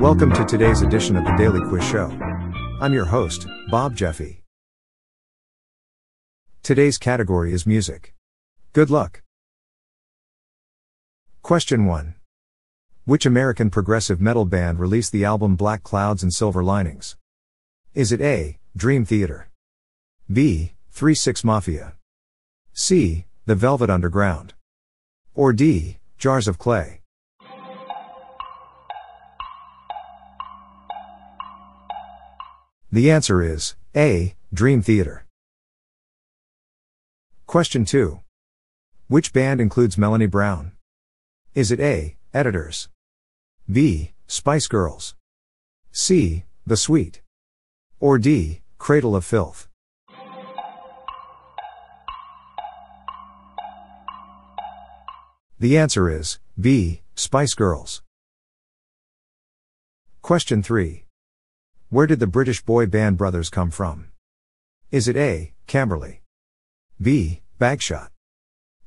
Welcome to today's edition of the Daily Quiz Show. I'm your host, Bob Jeffy. Today's category is music. Good luck. Question 1. Which American progressive metal band released the album Black Clouds and Silver Linings? Is it A. Dream Theater? B. 3 6 Mafia? C. The Velvet Underground? Or D. Jars of Clay? The answer is A. Dream Theater. Question 2. Which band includes Melanie Brown? Is it A. Editors? B. Spice Girls? C. The Sweet? Or D. Cradle of Filth? The answer is B. Spice Girls. Question 3. Where did the British boy band Brothers come from? Is it A. Camberley? B. Bagshot?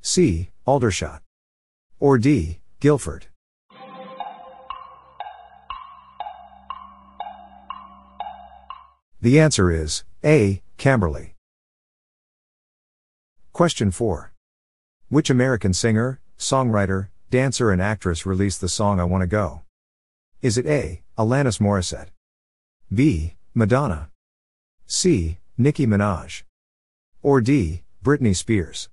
C. Aldershot? Or D. Guildford? The answer is A. Camberley. Question 4. Which American singer, songwriter, dancer, and actress released the song I Wanna Go? Is it A. Alanis Morissette? B. Madonna? C. Nicki Minaj? Or D. Britney Spears?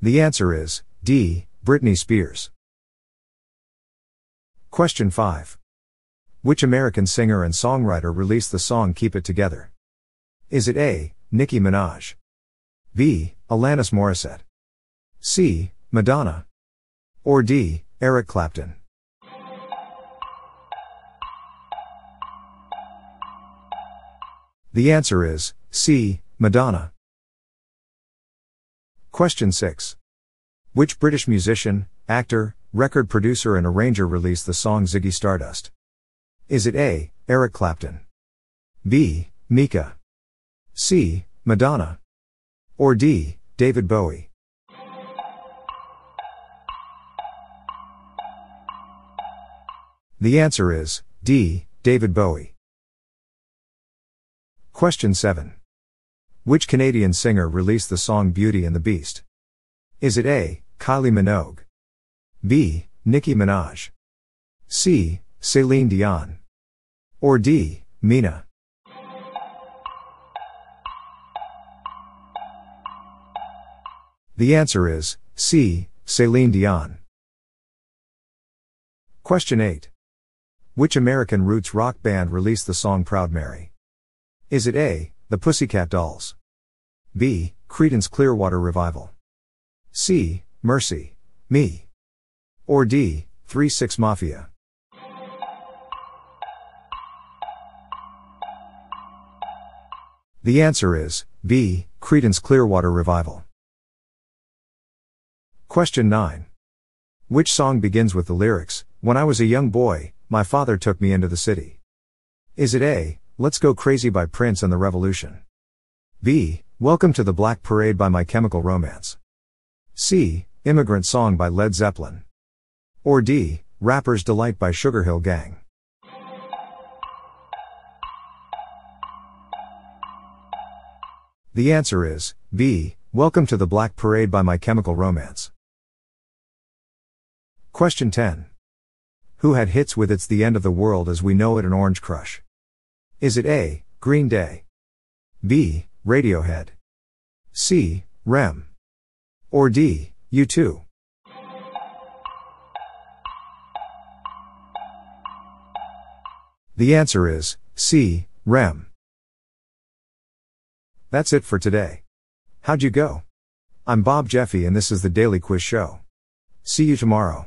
The answer is D. Britney Spears. Question 5. Which American singer and songwriter released the song Keep It Together? Is it A. Nicki Minaj? B. Alanis Morissette? C. Madonna? Or D. Eric Clapton? The answer is C. Madonna. Question 6. Which British musician, actor, record producer, and arranger released the song Ziggy Stardust? Is it A. Eric Clapton? B. Mika? C. Madonna? Or D. David Bowie? The answer is D. David Bowie. Question 7. Which Canadian singer released the song Beauty and the Beast? Is it A. Kylie Minogue? B. Nicki Minaj? C. Celine Dion? Or D. Mina? The answer is C. Celine Dion. Question 8. Which American roots rock band released the song Proud Mary? Is it A. The Pussycat Dolls? B. Creedence Clearwater Revival? C. Mercy, Me? Or D. 3 6 Mafia? The answer is B. Creedence Clearwater Revival. Question 9. Which song begins with the lyrics, When I was a young boy, my father took me into the city. Is it A, Let's Go Crazy by Prince and the Revolution? B, Welcome to the Black Parade by My Chemical Romance? C, Immigrant Song by Led Zeppelin? Or D, Rapper's Delight by Sugarhill Gang? The answer is B, Welcome to the Black Parade by My Chemical Romance. Question 10. Who had hits with It's the End of the World as We Know It and Orange Crush? Is it A. Green Day? B. Radiohead? C. R.E.M.? Or D. U2? The answer is C. Rem. That's it for today. How'd you go? I'm Bob Jeffy and this is the Daily Quiz Show. See you tomorrow.